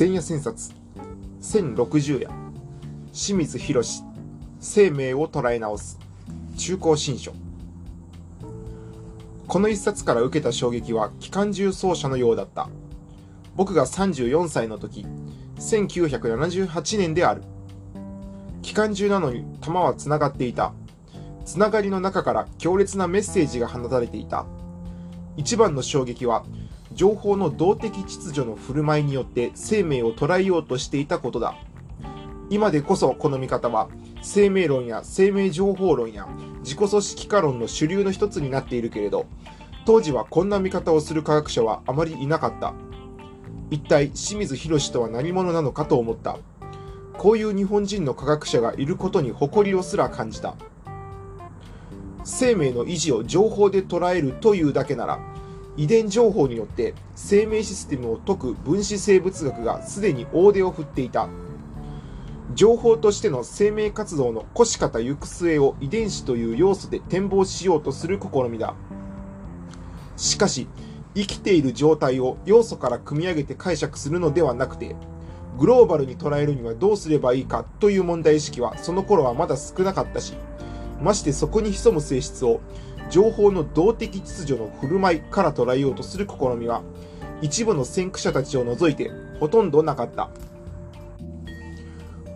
千夜千冊。1060夜。清水博。生命を捉え直す。中高新書。この一冊から受けた衝撃は機関銃奏者のようだった。僕が34歳の時1978年である。機関銃なのに弾は繋がっていた。つながりの中から強烈なメッセージが放たれていた。一番の衝撃は情報の動的秩序の振る舞いによって生命を捉えようとしていたことだ。今でこそこの見方は生命論や生命情報論や自己組織化論の主流の一つになっているけれど、当時はこんな見方をする科学者はあまりいなかった。一体清水博とは何者なのかと思った。こういう日本人の科学者がいることに誇りをすら感じた。生命の維持を情報で捉えるというだけなら、遺伝情報によって生命システムを解く分子生物学がすでに大手を振っていた。情報としての生命活動の腰方行く末を遺伝子という要素で展望しようとする試みだ。しかし、生きている状態を要素から組み上げて解釈するのではなくて、グローバルに捉えるにはどうすればいいかという問題意識はその頃はまだ少なかったし、ましてそこに潜む性質を情報の動的秩序の振る舞いから捉えようとする試みは、一部の先駆者たちを除いてほとんどなかった。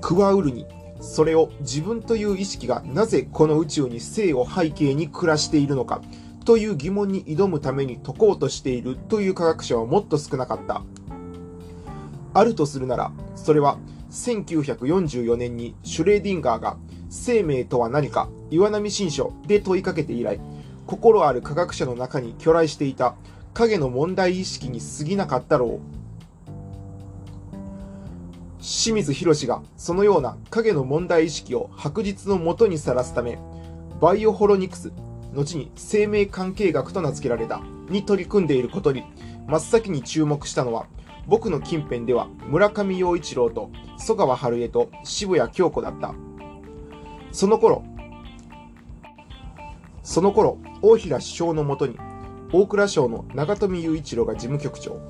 クワウルに、それを自分という意識がなぜこの宇宙に生を背景に暮らしているのかという疑問に挑むために解こうとしているという科学者はもっと少なかった。あるとするなら、それは1944年にシュレーディンガーが生命とは何か岩波新書で問いかけて以来、心ある科学者の中に巨来していた影の問題意識に過ぎなかったろう。清水博がそのような影の問題意識を白日のもとにさらすため、バイオホロニクス、後に生命関係学と名付けられた、に取り組んでいることに、真っ先に注目したのは、僕の近辺では村上陽一郎と曽川春江と渋谷京子だった。その頃、その頃、大平首相のもとに、大蔵省の長富雄一郎が事務局長、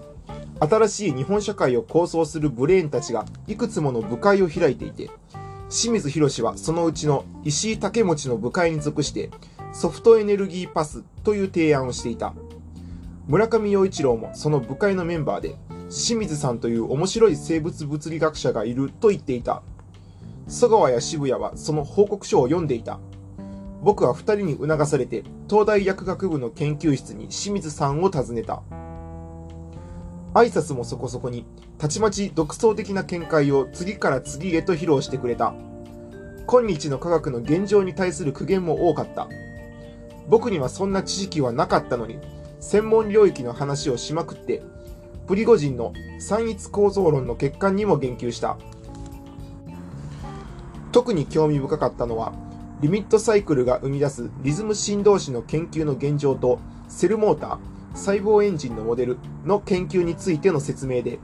新しい日本社会を構想するブレーンたちがいくつもの部会を開いていて、清水博はそのうちの石井武持の部会に属して、ソフトエネルギーパスという提案をしていた。村上陽一郎もその部会のメンバーで、清水さんという面白い生物物理学者がいると言っていた。曽川や渋谷はその報告書を読んでいた。僕は二人に促されて、東大薬学部の研究室に清水さんを訪ねた。挨拶もそこそこに、たちまち独創的な見解を次から次へと披露してくれた。今日の科学の現状に対する苦言も多かった。僕にはそんな知識はなかったのに、専門領域の話をしまくって、プリゴジンの三一構造論の欠陥にも言及した。特に興味深かったのは、リミットサイクルが生み出すリズム振動子の研究の現状と、セルモーター、細胞エンジンのモデルの研究についての説明で、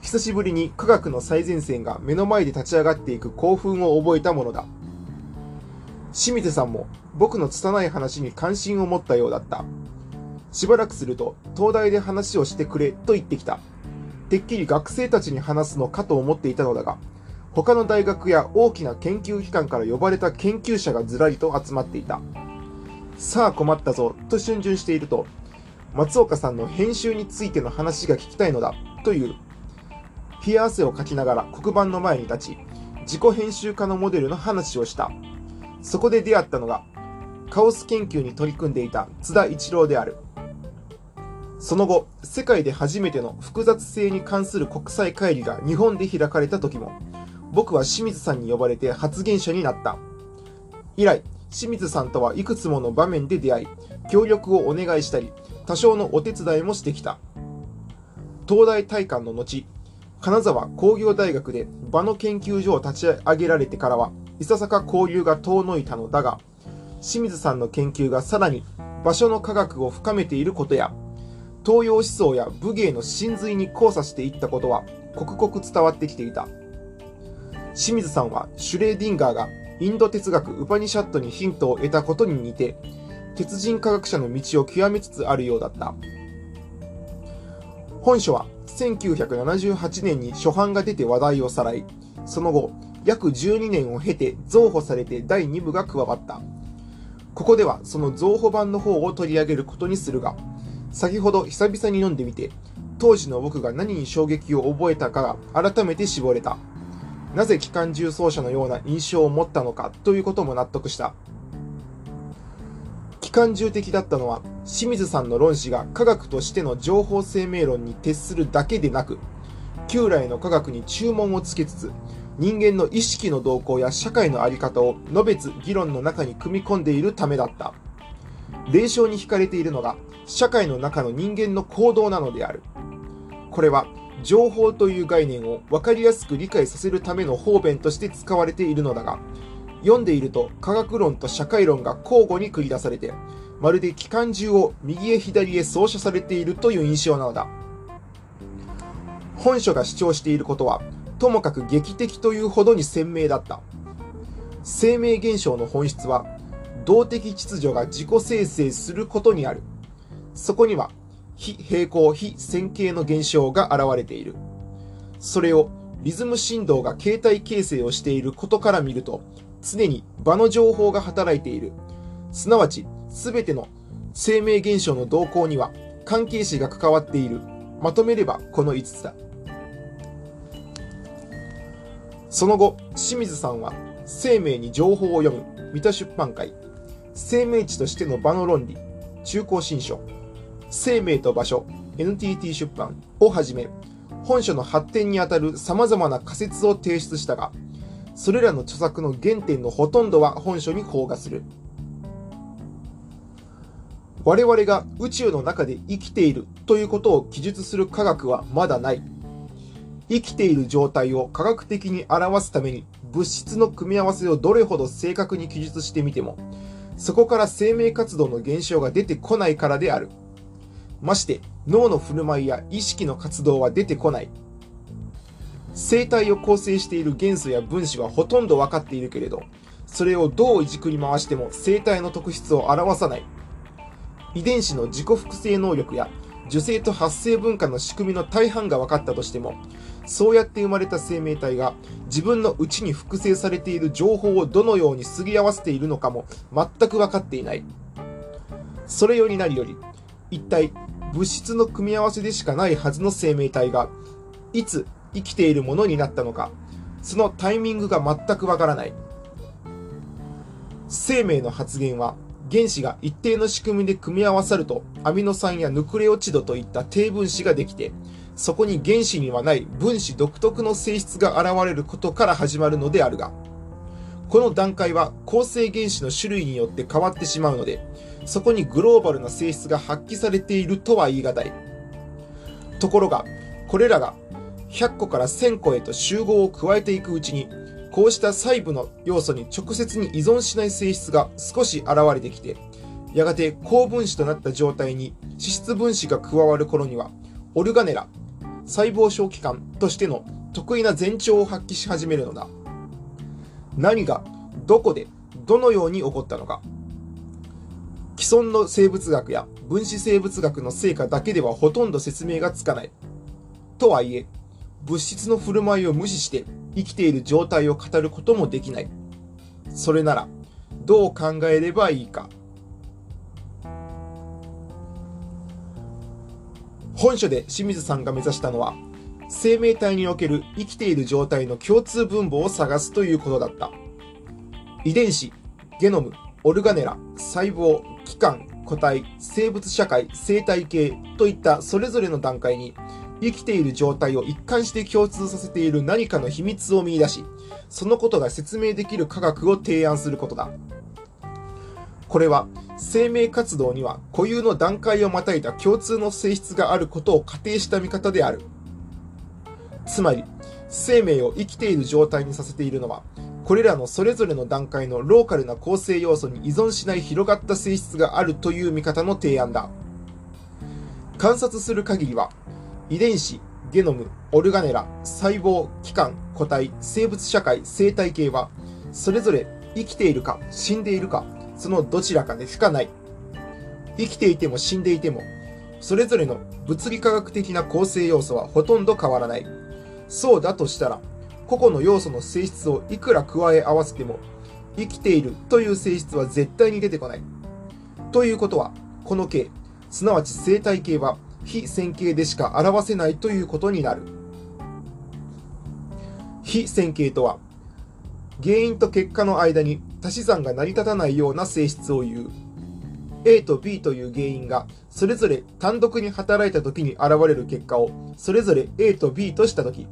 久しぶりに科学の最前線が目の前で立ち上がっていく興奮を覚えたものだ。清水さんも僕の拙い話に関心を持ったようだった。しばらくすると、東大で話をしてくれと言ってきた。てっきり学生たちに話すのかと思っていたのだが、他の大学や大きな研究機関から呼ばれた研究者がずらりと集まっていた。さあ困ったぞ、と逡巡していると、松岡さんの編集についての話が聞きたいのだ、という。冷や汗をかきながら黒板の前に立ち、自己編集家のモデルの話をした。そこで出会ったのが、カオス研究に取り組んでいた津田一郎である。その後、世界で初めての複雑性に関する国際会議が日本で開かれた時も、僕は清水さんに呼ばれて発言者になった。以来、清水さんとはいくつもの場面で出会い、協力をお願いしたり、多少のお手伝いもしてきた。東大大会の後、金沢工業大学で場の研究所を立ち上げられてからは、いささか交流が遠のいたのだが、清水さんの研究がさらに場所の科学を深めていることや、東洋思想や武芸の真髄に交差していったことは刻々伝わってきていた。清水さんはシュレーディンガーがインド哲学ウパニシャットにヒントを得たことに似て、鉄人科学者の道を極めつつあるようだった。本書は1978年に初版が出て話題をさらい、その後、約12年を経て増補されて第2部が加わった。ここではその増補版の方を取り上げることにするが、先ほど久々に読んでみて、当時の僕が何に衝撃を覚えたかが改めて絞れた。なぜ機関銃奏者のような印象を持ったのかということも納得した。機関銃的だったのは清水さんの論旨が科学としての情報生命論に徹するだけでなく、旧来の科学に注文をつけつつ、人間の意識の動向や社会の在り方をのべつ議論の中に組み込んでいるためだった。霊障に惹かれているのが社会の中の人間の行動なのである。これは情報という概念を分かりやすく理解させるための方便として使われているのだが、読んでいると科学論と社会論が交互に繰り出されて、まるで機関銃を右へ左へ走射されているという印象なのだ。本書が主張していることは、ともかく劇的というほどに鮮明だった。生命現象の本質は、動的秩序が自己生成することにある。そこには、非平行、非線形の現象が現れている。それをリズム振動が形態形成をしていることから見ると、常に場の情報が働いている。すなわち、すべての生命現象の動向には関係詞が関わっている。まとめればこの5つだ。その後、清水さんは生命に情報を読む三田出版会、生命地としての場の論理、中高新書、生命と場所、NTT 出版をはじめ、本書の発展にあたる様々な仮説を提出したが、それらの著作の原点のほとんどは本書に包括する。我々が宇宙の中で生きているということを記述する科学はまだない。生きている状態を科学的に表すために物質の組み合わせをどれほど正確に記述してみても、そこから生命活動の現象が出てこないからである。まして脳の振る舞いや意識の活動は出てこない。生体を構成している元素や分子はほとんど分かっているけれど、それをどういじくり回しても生体の特質を表さない。遺伝子の自己複製能力や受精と発生文化の仕組みの大半が分かったとしても、そうやって生まれた生命体が自分の内に複製されている情報をどのようにすり合わせているのかも全く分かっていない。それよりなりより、一体物質の組み合わせでしかないはずの生命体が、いつ生きているものになったのか、そのタイミングが全くわからない。生命の発現は、原子が一定の仕組みで組み合わさると、アミノ酸やヌクレオチドといった低分子ができて、そこに原子にはない分子独特の性質が現れることから始まるのであるが、この段階は構成原子の種類によって変わってしまうので、そこにグローバルな性質が発揮されているとは言い難い。ところが、これらが100個から1000個へと集合を加えていくうちに、こうした細部の要素に直接に依存しない性質が少し現れてきて、やがて高分子となった状態に脂質分子が加わる頃には、オルガネラ、細胞小器官としての得意な前兆を発揮し始めるのだ。何が、どこで、どのように起こったのか。既存の生物学や分子生物学の成果だけではほとんど説明がつかない。とはいえ、物質の振る舞いを無視して生きている状態を語ることもできない。それなら、どう考えればいいか。本書で清水さんが目指したのは、生命体における生きている状態の共通分母を探すということだった。遺伝子、ゲノム、オルガネラ、細胞、器官、個体、生物社会、生態系といったそれぞれの段階に生きている状態を一貫して共通させている何かの秘密を見出し、そのことが説明できる科学を提案することだ。これは生命活動には固有の段階をまたいだ共通の性質があることを仮定した見方である。つまり、生命を生きている状態にさせているのは、これらのそれぞれの段階のローカルな構成要素に依存しない広がった性質があるという見方の提案だ。観察する限りは、遺伝子、ゲノム、オルガネラ、細胞、器官、個体、生物社会、生態系は、それぞれ生きているか死んでいるか、そのどちらかでしかない。生きていても死んでいても、それぞれの物理科学的な構成要素はほとんど変わらない。そうだとしたら、個々の要素の性質をいくら加え合わせても、生きているという性質は絶対に出てこない。ということは、この形、すなわち生態系は非線形でしか表せないということになる。非線形とは、原因と結果の間に足し算が成り立たないような性質を言う。A と B という原因がそれぞれ単独に働いた時に現れる結果をそれぞれ A と B とした時、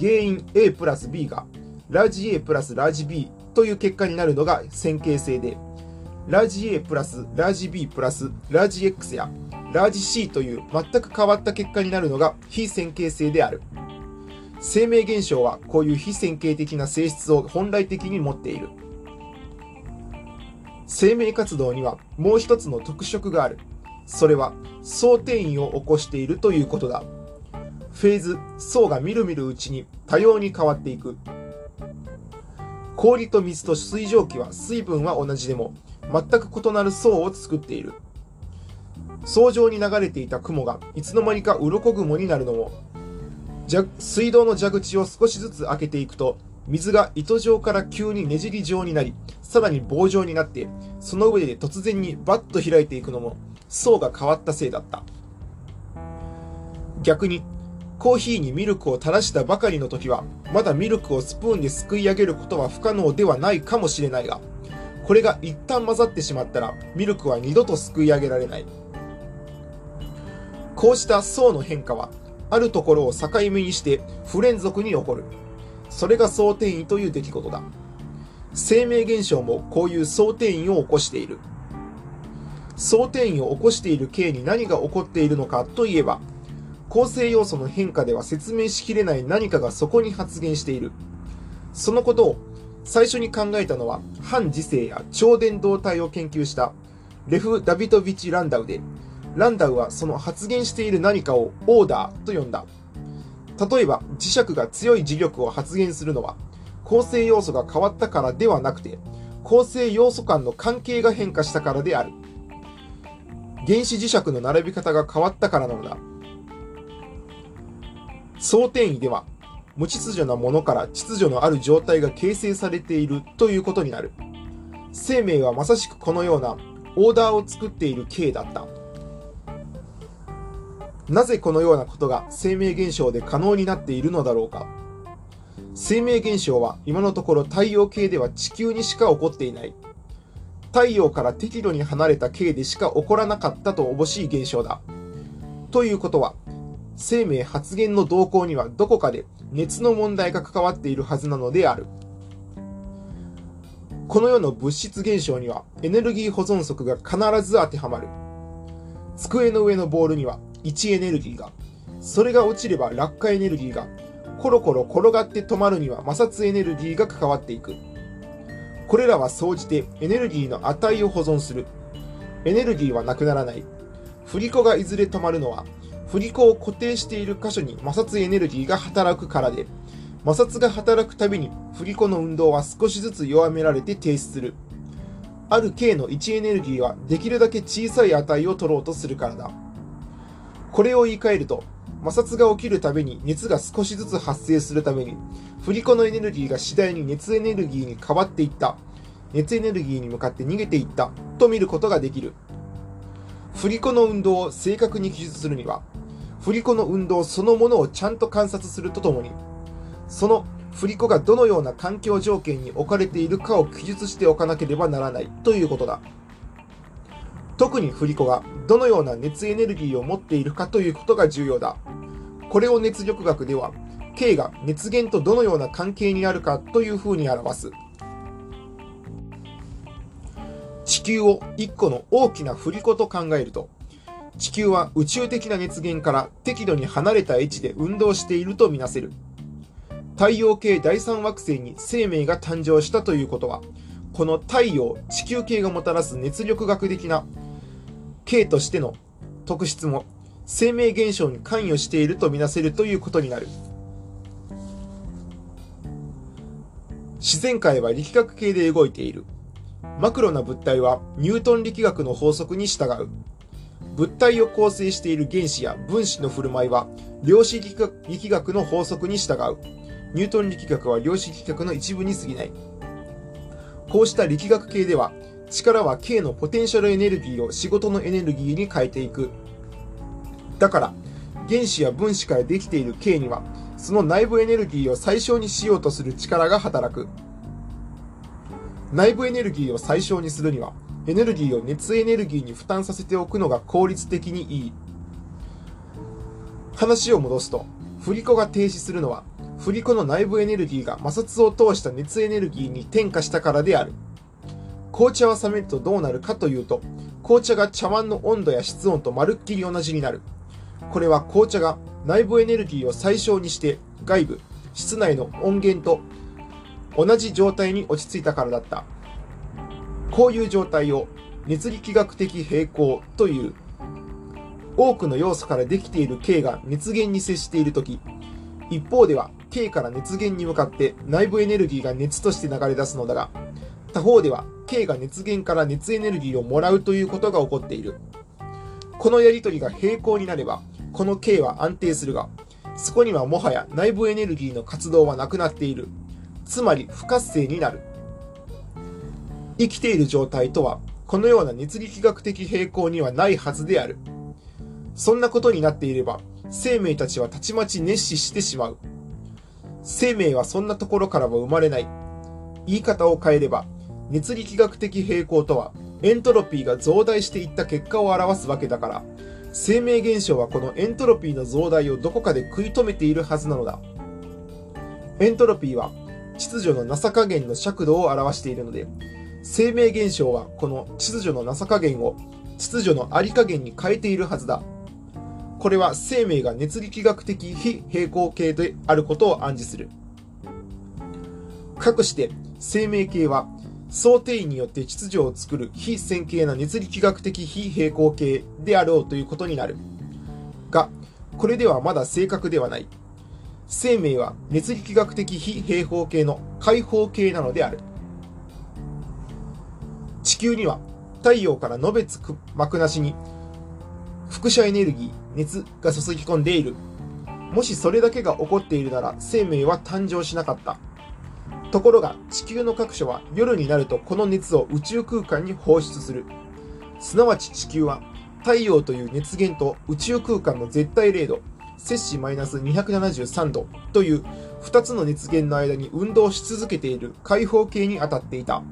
原因 A プラス B がラジ A プラスラジ B という結果になるのが線形性で、ラジ A プラスラジ B プラスラジ X やラージ C という全く変わった結果になるのが非線形性である。生命現象はこういう非線形的な性質を本来的に持っている。生命活動にはもう一つの特色がある。それは相転移を起こしているということだ。フェーズ、層がみるみるうちに多様に変わっていく。氷と水と水蒸気は水分は同じでも全く異なる層を作っている。層状に流れていた雲がいつの間にか鱗雲になるのも水道の蛇口を少しずつ開けていくと、水が糸状から急にねじり状になり、さらに棒状になって、その上で突然にバッと開いていくのも、層が変わったせいだった。逆に、コーヒーにミルクを垂らしたばかりの時は、まだミルクをスプーンですくい上げることは不可能ではないかもしれないが、これが一旦混ざってしまったら、ミルクは二度とすくい上げられない。こうした層の変化は、あるところを境目にして不連続に起こる。それが相転移という出来事だ。生命現象もこういう相転移を起こしている。相転移を起こしている系に何が起こっているのかといえば、構成要素の変化では説明しきれない何かがそこに発現している。そのことを最初に考えたのは反時世や超伝導体を研究したレフ・ダビトビチ・ランダウでランダウはその発現している何かをオーダーと呼んだ。例えば磁石が強い磁力を発現するのは構成要素が変わったからではなくて構成要素間の関係が変化したからである。原子磁石の並び方が変わったからなのだ。相転移では無秩序なものから秩序のある状態が形成されているということになる。生命はまさしくこのようなオーダーを作っている形だった。なぜこのようなことが生命現象で可能になっているのだろうか生命現象は今のところ太陽系では地球にしか起こっていない。太陽から適度に離れた系でしか起こらなかったと乏しい現象だ。ということは、生命発現の動向にはどこかで熱の問題が関わっているはずなのである。この世の物質現象にはエネルギー保存則が必ず当てはまる。机の上のボールには位置エネルギーが、それが落ちれば落下エネルギーが、コロコロ転がって止まるには摩擦エネルギーが関わっていく。これらは総じてエネルギーの値を保存する。エネルギーはなくならない。振り子がいずれ止まるのは、振り子を固定している箇所に摩擦エネルギーが働くからで、摩擦が働くたびに振り子の運動は少しずつ弱められて停止する。ある K の位置エネルギーはできるだけ小さい値を取ろうとするからだ。これを言い換えると、摩擦が起きるたびに熱が少しずつ発生するために、振り子のエネルギーが次第に熱エネルギーに変わっていった。熱エネルギーに向かって逃げていったと見ることができる。振り子の運動を正確に記述するには、振り子の運動そのものをちゃんと観察するとともに、その振り子がどのような環境条件に置かれているかを記述しておかなければならないということだ。特に振り子がどのような熱エネルギーを持っているかということが重要だ。これを熱力学では、K が熱源とどのような関係にあるかというふうに表す。地球を1個の大きな振り子と考えると、地球は宇宙的な熱源から適度に離れた位置で運動しているとみなせる。太陽系第3惑星に生命が誕生したということは、この太陽、地球系がもたらす熱力学的な系としての特質も生命現象に関与しているとみなせるということになる。自然界は力学系で動いている。マクロな物体はニュートン力学の法則に従う。物体を構成している原子や分子の振る舞いは量子力学の法則に従う。ニュートン力学は量子力学の一部に過ぎない。こうした力学系では、力は K のポテンシャルエネルギーを仕事のエネルギーに変えていく。だから、原子や分子からできている K には、その内部エネルギーを最小にしようとする力が働く。内部エネルギーを最小にするには、エネルギーを熱エネルギーに負担させておくのが効率的にいい。話を戻すと、振り子が停止するのは、振り子の内部エネルギーが摩擦を通した熱エネルギーに転化したからである。紅茶は冷めるとどうなるかというと、紅茶が茶碗の温度や室温とまるっきり同じになる。これは紅茶が内部エネルギーを最小にして外部、室内の音源と同じ状態に落ち着いたからだった。こういう状態を熱力学的平衡という。多くの要素からできている K が熱源に接しているとき、一方では K から熱源に向かって内部エネルギーが熱として流れ出すのだが、他方では K が熱源から熱エネルギーをもらうということが起こっている。このやりとりが平行になれば、この K は安定するが、そこにはもはや内部エネルギーの活動はなくなっている。つまり不活性になる。生きている状態とは、このような熱力学的平衡にはないはずである。そんなことになっていれば、生命たちはたちまち熱視してしまう。生命はそんなところからは生まれない。言い方を変えれば、熱力学的平衡とは、エントロピーが増大していった結果を表すわけだから、生命現象はこのエントロピーの増大をどこかで食い止めているはずなのだ。エントロピーは秩序のなさ加減の尺度を表しているので、生命現象はこの秩序のなさ加減を秩序のあり加減に変えているはずだ。これは生命が熱力学的非平行形であることを暗示する。かくして生命系は想定によって秩序を作る非線形な熱力学的非平行形であろうということになる。が、これではまだ正確ではない。生命は熱力学的非平方形の開放形なのである。地球には太陽からのべつく膜なしに輻射エネルギー、熱が注ぎ込んでいる。もしそれだけが起こっているなら生命は誕生しなかった。ところが地球の各所は夜になるとこの熱を宇宙空間に放出する。すなわち地球は太陽という熱源と宇宙空間の絶対0度、摂氏マイナス273度という2つの熱源の間に運動し続けている開放系に当たっていた。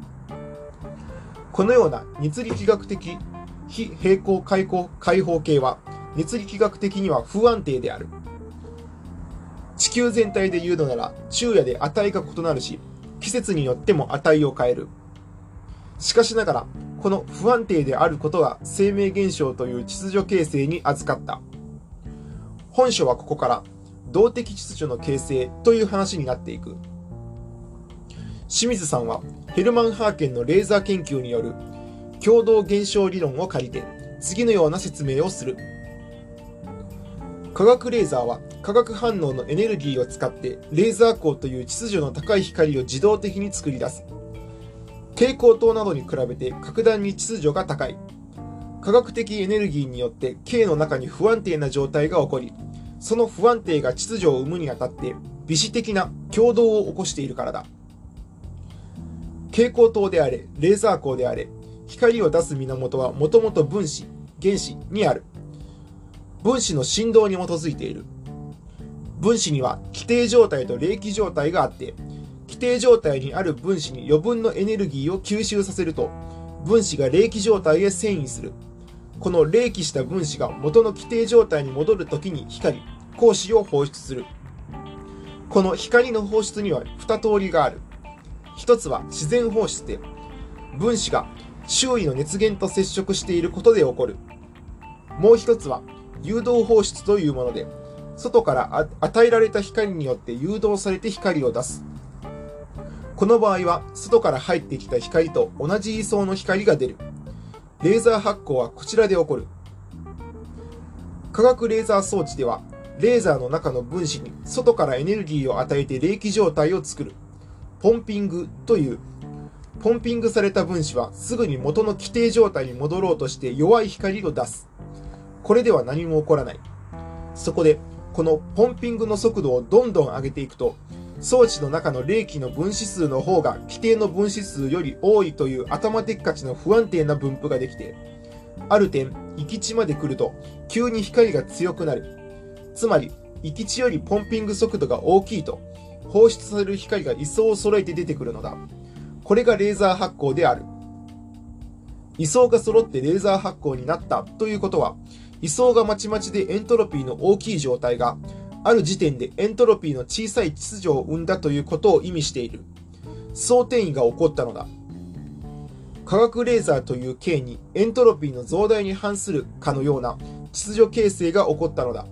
このような熱力学的非平行開放開放系は熱力学的には不安定である。地球全体で言うのなら昼夜で値が異なるし、季節によっても値を変える。しかしながら、この不安定であることが生命現象という秩序形成に預かった。本書はここから動的秩序の形成という話になっていく。清水さんはヘルマン・ハーケンのレーザー研究による共同現象理論を借りて次のような説明をする。化学レーザーは化学反応のエネルギーを使ってレーザー光という秩序の高い光を自動的に作り出す。蛍光灯などに比べて格段に秩序が高い。科学的エネルギーによって K の中に不安定な状態が起こり、その不安定が秩序を生むにあたって微子的な共同を起こしているからだ。蛍光灯であれ、レーザー光であれ、光を出す源はもともと分子、原子にある。分子の振動に基づいている。分子には規定状態と冷気状態があって、規定状態にある分子に余分のエネルギーを吸収させると、分子が冷気状態へ遷移する。この冷気した分子が元の規定状態に戻るときに光、光子を放出する。この光の放出には二通りがある。一つは自然放出で、分子が周囲の熱源と接触していることで起こる。もう一つは誘導放出というもので、外から与えられた光によって誘導されて光を出す。この場合は、外から入ってきた光と同じ位相の光が出る。レーザー発光はこちらで起こる。化学レーザー装置では、レーザーの中の分子に外からエネルギーを与えて冷気状態を作る。ポンピングという。ポンピングされた分子はすぐに元の規定状態に戻ろうとして弱い光を出す。これでは何も起こらない。そこで、このポンピングの速度をどんどん上げていくと、装置の中の冷気の分子数の方が規定の分子数より多いという頭でっかちの不安定な分布ができて、ある点、行き地まで来ると、急に光が強くなる。つまり、行き地よりポンピング速度が大きいと、放出される光が位相を揃えて出てくるのだ。これがレーザー発光である。位相が揃ってレーザー発光になったということは、位相がまちまちでエントロピーの大きい状態が、ある時点でエントロピーの小さい秩序を生んだということを意味している。相転移が起こったのだ。化学レーザーという形にエントロピーの増大に反するかのような秩序形成が起こったのだ。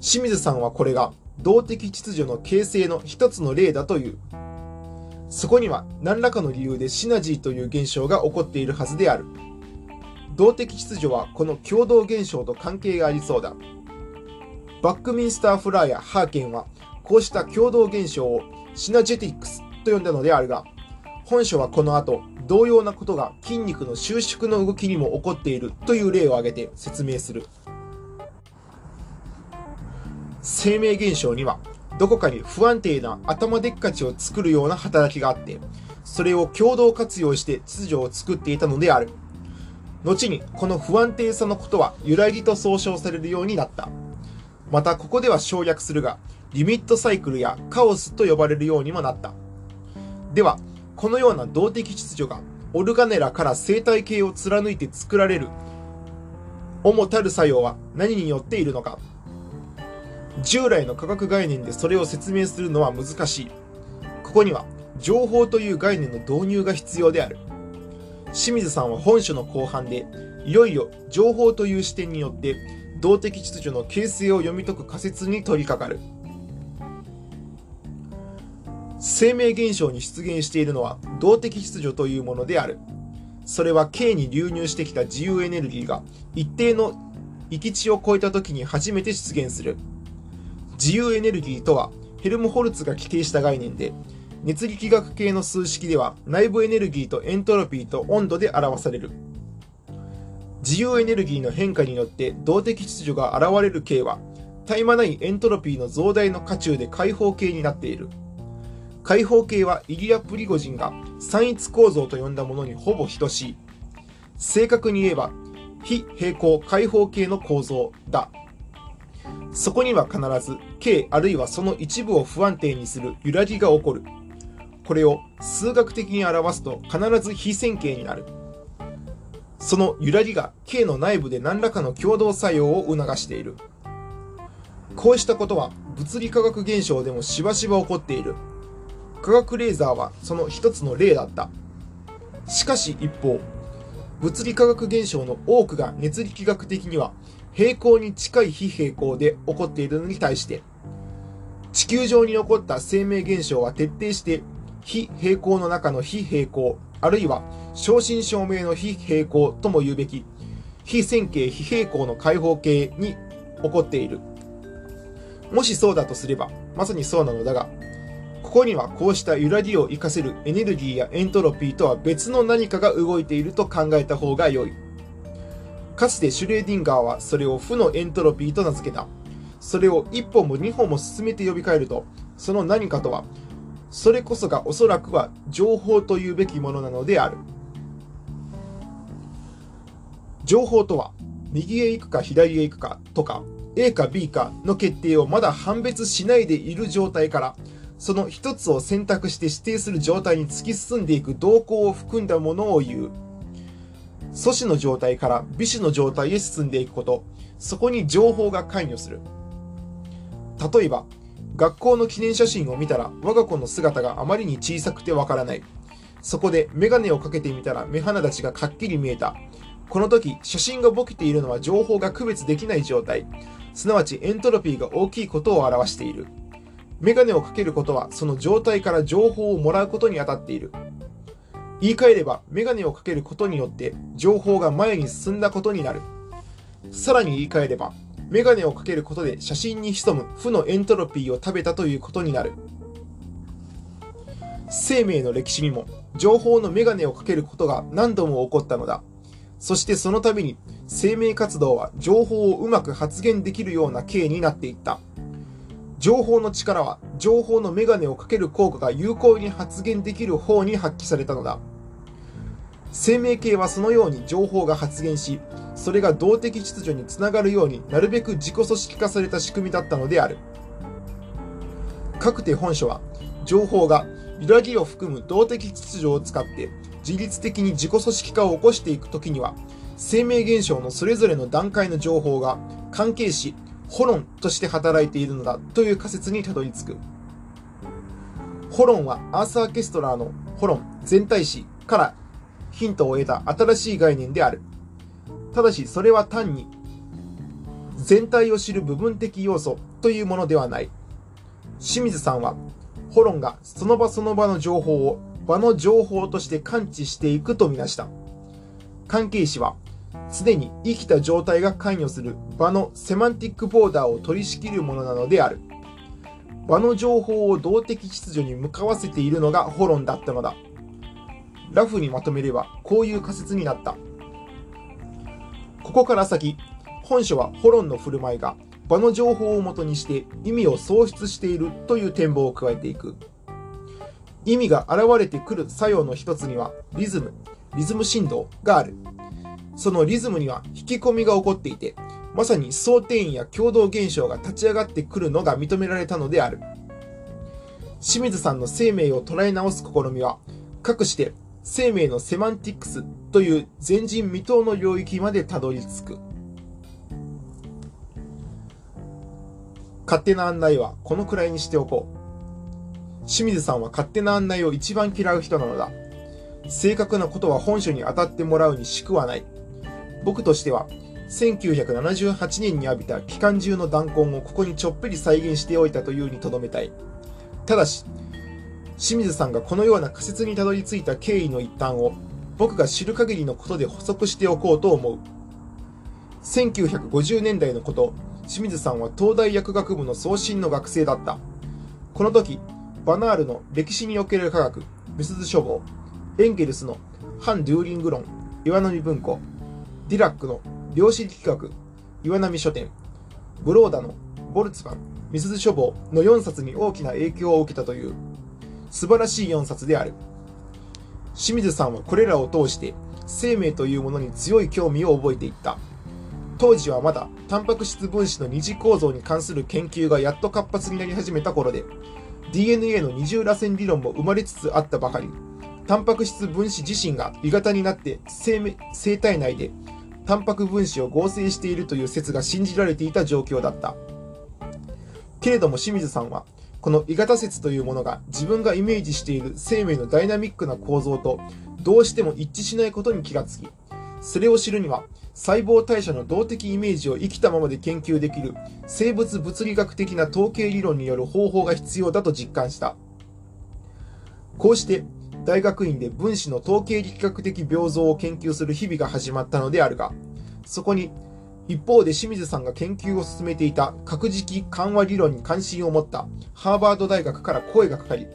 清水さんはこれが動的秩序の形成の一つの例だという。そこには何らかの理由でシナジーという現象が起こっているはずである。動的秩序はこの共同現象と関係がありそうだ。バックミンスター・フラーやハーケンはこうした共同現象をシナジェティックスと呼んだのであるが、本書はこの後、同様なことが筋肉の収縮の動きにも起こっているという例を挙げて説明する。生命現象にはどこかに不安定な頭でっかちを作るような働きがあって、それを共同活用して秩序を作っていたのである。後にこの不安定さのことは揺らぎと総称されるようになった。またここでは省略するが、リミットサイクルやカオスと呼ばれるようにもなった。では、このような動的秩序がオルガネラから生態系を貫いて作られる主たる作用は何によっているのか従来の科学概念でそれを説明するのは難しい。ここには情報という概念の導入が必要である。清水さんは本書の後半で、いよいよ情報という視点によって動的秩序の形成を読み解く仮説に取り掛かる。生命現象に出現しているのは動的秩序というものである。それは K に流入してきた自由エネルギーが一定の域地を超えた時に初めて出現する。自由エネルギーとはヘルムホルツが規定した概念で、熱力学系の数式では内部エネルギーとエントロピーと温度で表される。自由エネルギーの変化によって動的秩序が現れる形は、絶え間ないエントロピーの増大の渦中で開放形になっている。開放形はイリア・プリゴジンが三一構造と呼んだものにほぼ等しい。正確に言えば、非平行開放形の構造だ。そこには必ず K あるいはその一部を不安定にする揺らぎが起こる。これを数学的に表すと必ず非線形になる。その揺らぎが K の内部で何らかの共同作用を促している。こうしたことは物理化学現象でもしばしば起こっている。化学レーザーはその一つの例だった。しかし一方、物理化学現象の多くが熱力学的には平行に近い非平行で起こっているのに対して、地球上に起こった生命現象は徹底して非平行の中の非平行、あるいは正真正銘の非平行とも言うべき、非線形非平行の開放形に起こっている。もしそうだとすれば、まさにそうなのだが、ここにはこうした揺らぎを活かせるエネルギーやエントロピーとは別の何かが動いていると考えた方が良い。かつてシュレーディンガーはそれを負のエントロピーと名付けた。それを一歩も二歩も進めて呼びかえると、その何かとは、それこそがおそらくは情報というべきものなのである。情報とは、右へ行くか左へ行くかとか、A か B かの決定をまだ判別しないでいる状態から、その一つを選択して指定する状態に突き進んでいく動向を含んだものを言う。素子の状態から美子の状態へ進んでいくこと、そこに情報が関与する。例えば、学校の記念写真を見たら我が子の姿があまりに小さくてわからない。そこでメガネをかけてみたら目鼻立ちがかっきり見えた。この時、写真がボケているのは情報が区別できない状態。すなわちエントロピーが大きいことを表している。メガネをかけることはその状態から情報をもらうことに当たっている。言い換えれば、メガネをかけることによって情報が前に進んだことになる。さらに言い換えれば、メガネをかけることで写真に潜む負のエントロピーを食べたということになる。生命の歴史にも情報のメガネをかけることが何度も起こったのだ。そしてそのために生命活動は情報をうまく発言できるような形になっていった。情報の力は情報のメガネをかける効果が有効に発言できる方に発揮されたのだ。生命系はそのように情報が発現し、それが動的秩序につながるようになるべく自己組織化された仕組みだったのである。各手本書は、情報が揺らぎを含む動的秩序を使って自律的に自己組織化を起こしていくときには、生命現象のそれぞれの段階の情報が関係し、ホロンとして働いているのだという仮説にたどり着く。ホロンはアーサー・ケストラーのホロン全体史からヒントを得た新しい概念である。ただし、それは単に全体を知る部分的要素というものではない。清水さんは、ホロンがその場その場の情報を場の情報として感知していくとみなした。関係詞は、すでに生きた状態が関与する場のセマンティックボーダーを取り仕切るものなのである。場の情報を動的秩序に向かわせているのがホロンだったのだ。ラフにまとめればこういう仮説になった。ここから先、本書はホロンの振る舞いが場の情報をもとにして意味を喪失しているという展望を加えていく。意味が現れてくる作用の一つにはリズム、リズム振動がある。そのリズムには引き込みが起こっていて、まさに想定員や共同現象が立ち上がってくるのが認められたのである。清水さんの生命を捉え直す試みは、かくして生命のセマンティクスという前人未到の領域までたどり着く。勝手な案内はこのくらいにしておこう。清水さんは勝手な案内を一番嫌う人なのだ。正確なことは本書に当たってもらうにしくはない。僕としては、1978年に浴びた期間中の弾痕をここにちょっぴり再現しておいたというにとどめたい。ただし、清水さんがこのような仮説にたどり着いた経緯の一端を僕が知る限りのことで補足しておこうと思う。1950年代のこと、清水さんは東大薬学部の送信の学生だった。この時、バナールの歴史における科学、メスズ書房、エンゲルスの反デューリング論、岩波文庫、ディラックの量子力学、岩波書店、ブローダのボルツファン、ミスズ書房の4冊に大きな影響を受けたという素晴らしい4冊である。清水さんはこれらを通して生命というものに強い興味を覚えていった。当時はまだタンパク質分子の二次構造に関する研究がやっと活発になり始めた頃で、DNA の二重らせん理論も生まれつつあったばかり。タンパク質分子自身が鋳型になって生生体内でタンパク分子を合成しているという説が信じられていた状況だった。けれども清水さんはこの鋳型説というものが自分がイメージしている生命のダイナミックな構造とどうしても一致しないことに気がつき、それを知るには細胞代謝の動的イメージを生きたままで研究できる生物物理学的な統計理論による方法が必要だと実感した。こうして大学院で分子の統計力学的平等を研究する日々が始まったのであるが、そこに一方で清水さんが研究を進めていた核磁気緩和理論に関心を持ったハーバード大学から声がかかり、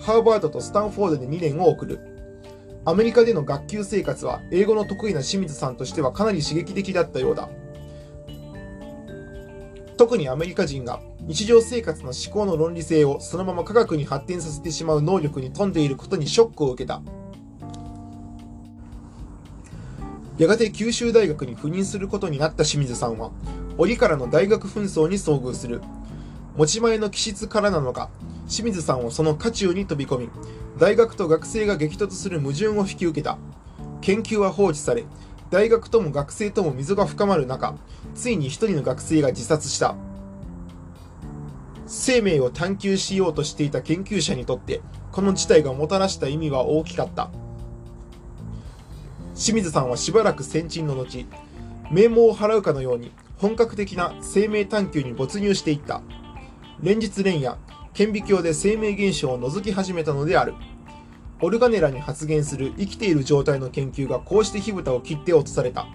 ハーバードとスタンフォードで2年を送る。アメリカでの学級生活は英語の得意な清水さんとしてはかなり刺激的だったようだ。特にアメリカ人が日常生活の思考の論理性をそのまま科学に発展させてしまう能力に富んでいることにショックを受けた。やがて九州大学に赴任することになった清水さんは、折からの大学紛争に遭遇する。持ち前の気質からなのか、清水さんをその渦中に飛び込み、大学と学生が激突する矛盾を引き受けた。研究は放置され、大学とも学生とも溝が深まる中、ついに一人の学生が自殺した。生命を探求しようとしていた研究者にとって、この事態がもたらした意味は大きかった。清水さんはしばらく先鎮の後、名簿を払うかのように本格的な生命探求に没入していった。連日連夜、顕微鏡で生命現象を覗き始めたのである。オルガネラに発現する生きている状態の研究がこうして火蓋を切って落とされた。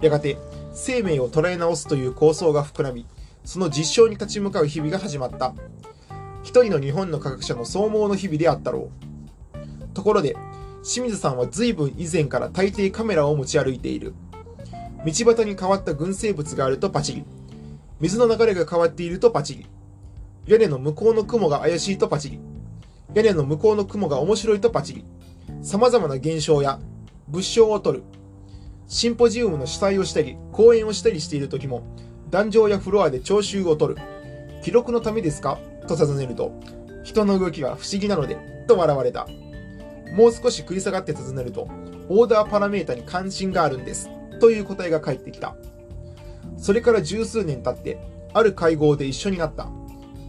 やがて、生命を捉え直すという構想が膨らみ、その実証に立ち向かう日々が始まった。一人の日本の科学者の総合の日々であったろう。ところで、清水さんは随分以前から大抵カメラを持ち歩いている。道端に変わった群生物があるとパチリ。水の流れが変わっているとパチリ。屋根の向こうの雲が怪しいとパチリ。屋根の向こうの雲が面白いとパチリ。様々な現象や物証を取る。シンポジウムの主催をしたり、講演をしたりしている時も、壇上やフロアで聴衆を取る。記録のためですか？と尋ねると、人の動きは不思議なので、と笑われた。もう少し繰り下がって尋ねると、オーダーパラメータに関心があるんです。という答えが返ってきた。それから十数年経って、ある会合で一緒になった。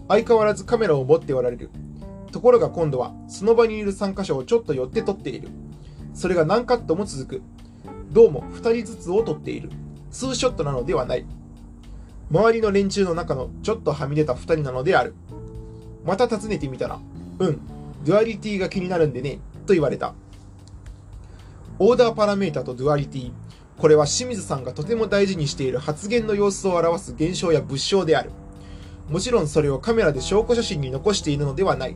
相変わらずカメラを持っておられる。ところが今度は、その場にいる参加者をちょっと寄って撮っている。それが何カットも続く。どうも2人ずつを撮っている。ツーショットなのではない。周りの連中の中のちょっとはみ出た2人なのである。また尋ねてみたら、うん、デュアリティが気になるんでね、と言われた。オーダーパラメータとデュアリティ。これは清水さんがとても大事にしている発現の様子を表す現象や物証である。もちろんそれをカメラで証拠写真に残しているのではない。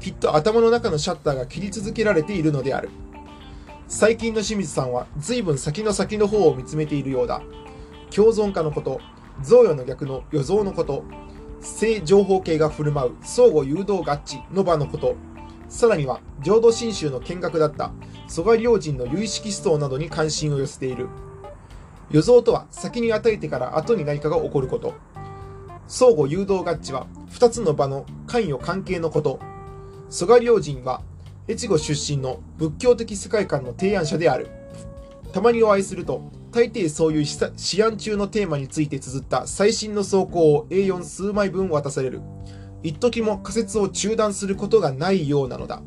きっと頭の中のシャッターが切り続けられているのである。最近の清水さんは随分先の先の方を見つめているようだ。共存化のこと、贈与の逆の予想のこと、正情報系が振る舞う相互誘導合致の場のこと、さらには浄土真宗の見学だった蘇我良人の有意識思想などに関心を寄せている。予想とは先に与えてから後に何かが起こること。相互誘導合致は2つの場の関与関係のこと。蘇我良人は越後出身の仏教的世界観の提案者である。たまにお会いすると、大抵そういう思案中のテーマについて綴った最新の草稿を A4 数枚分渡される。一時も仮説を中断することがないようなのだ。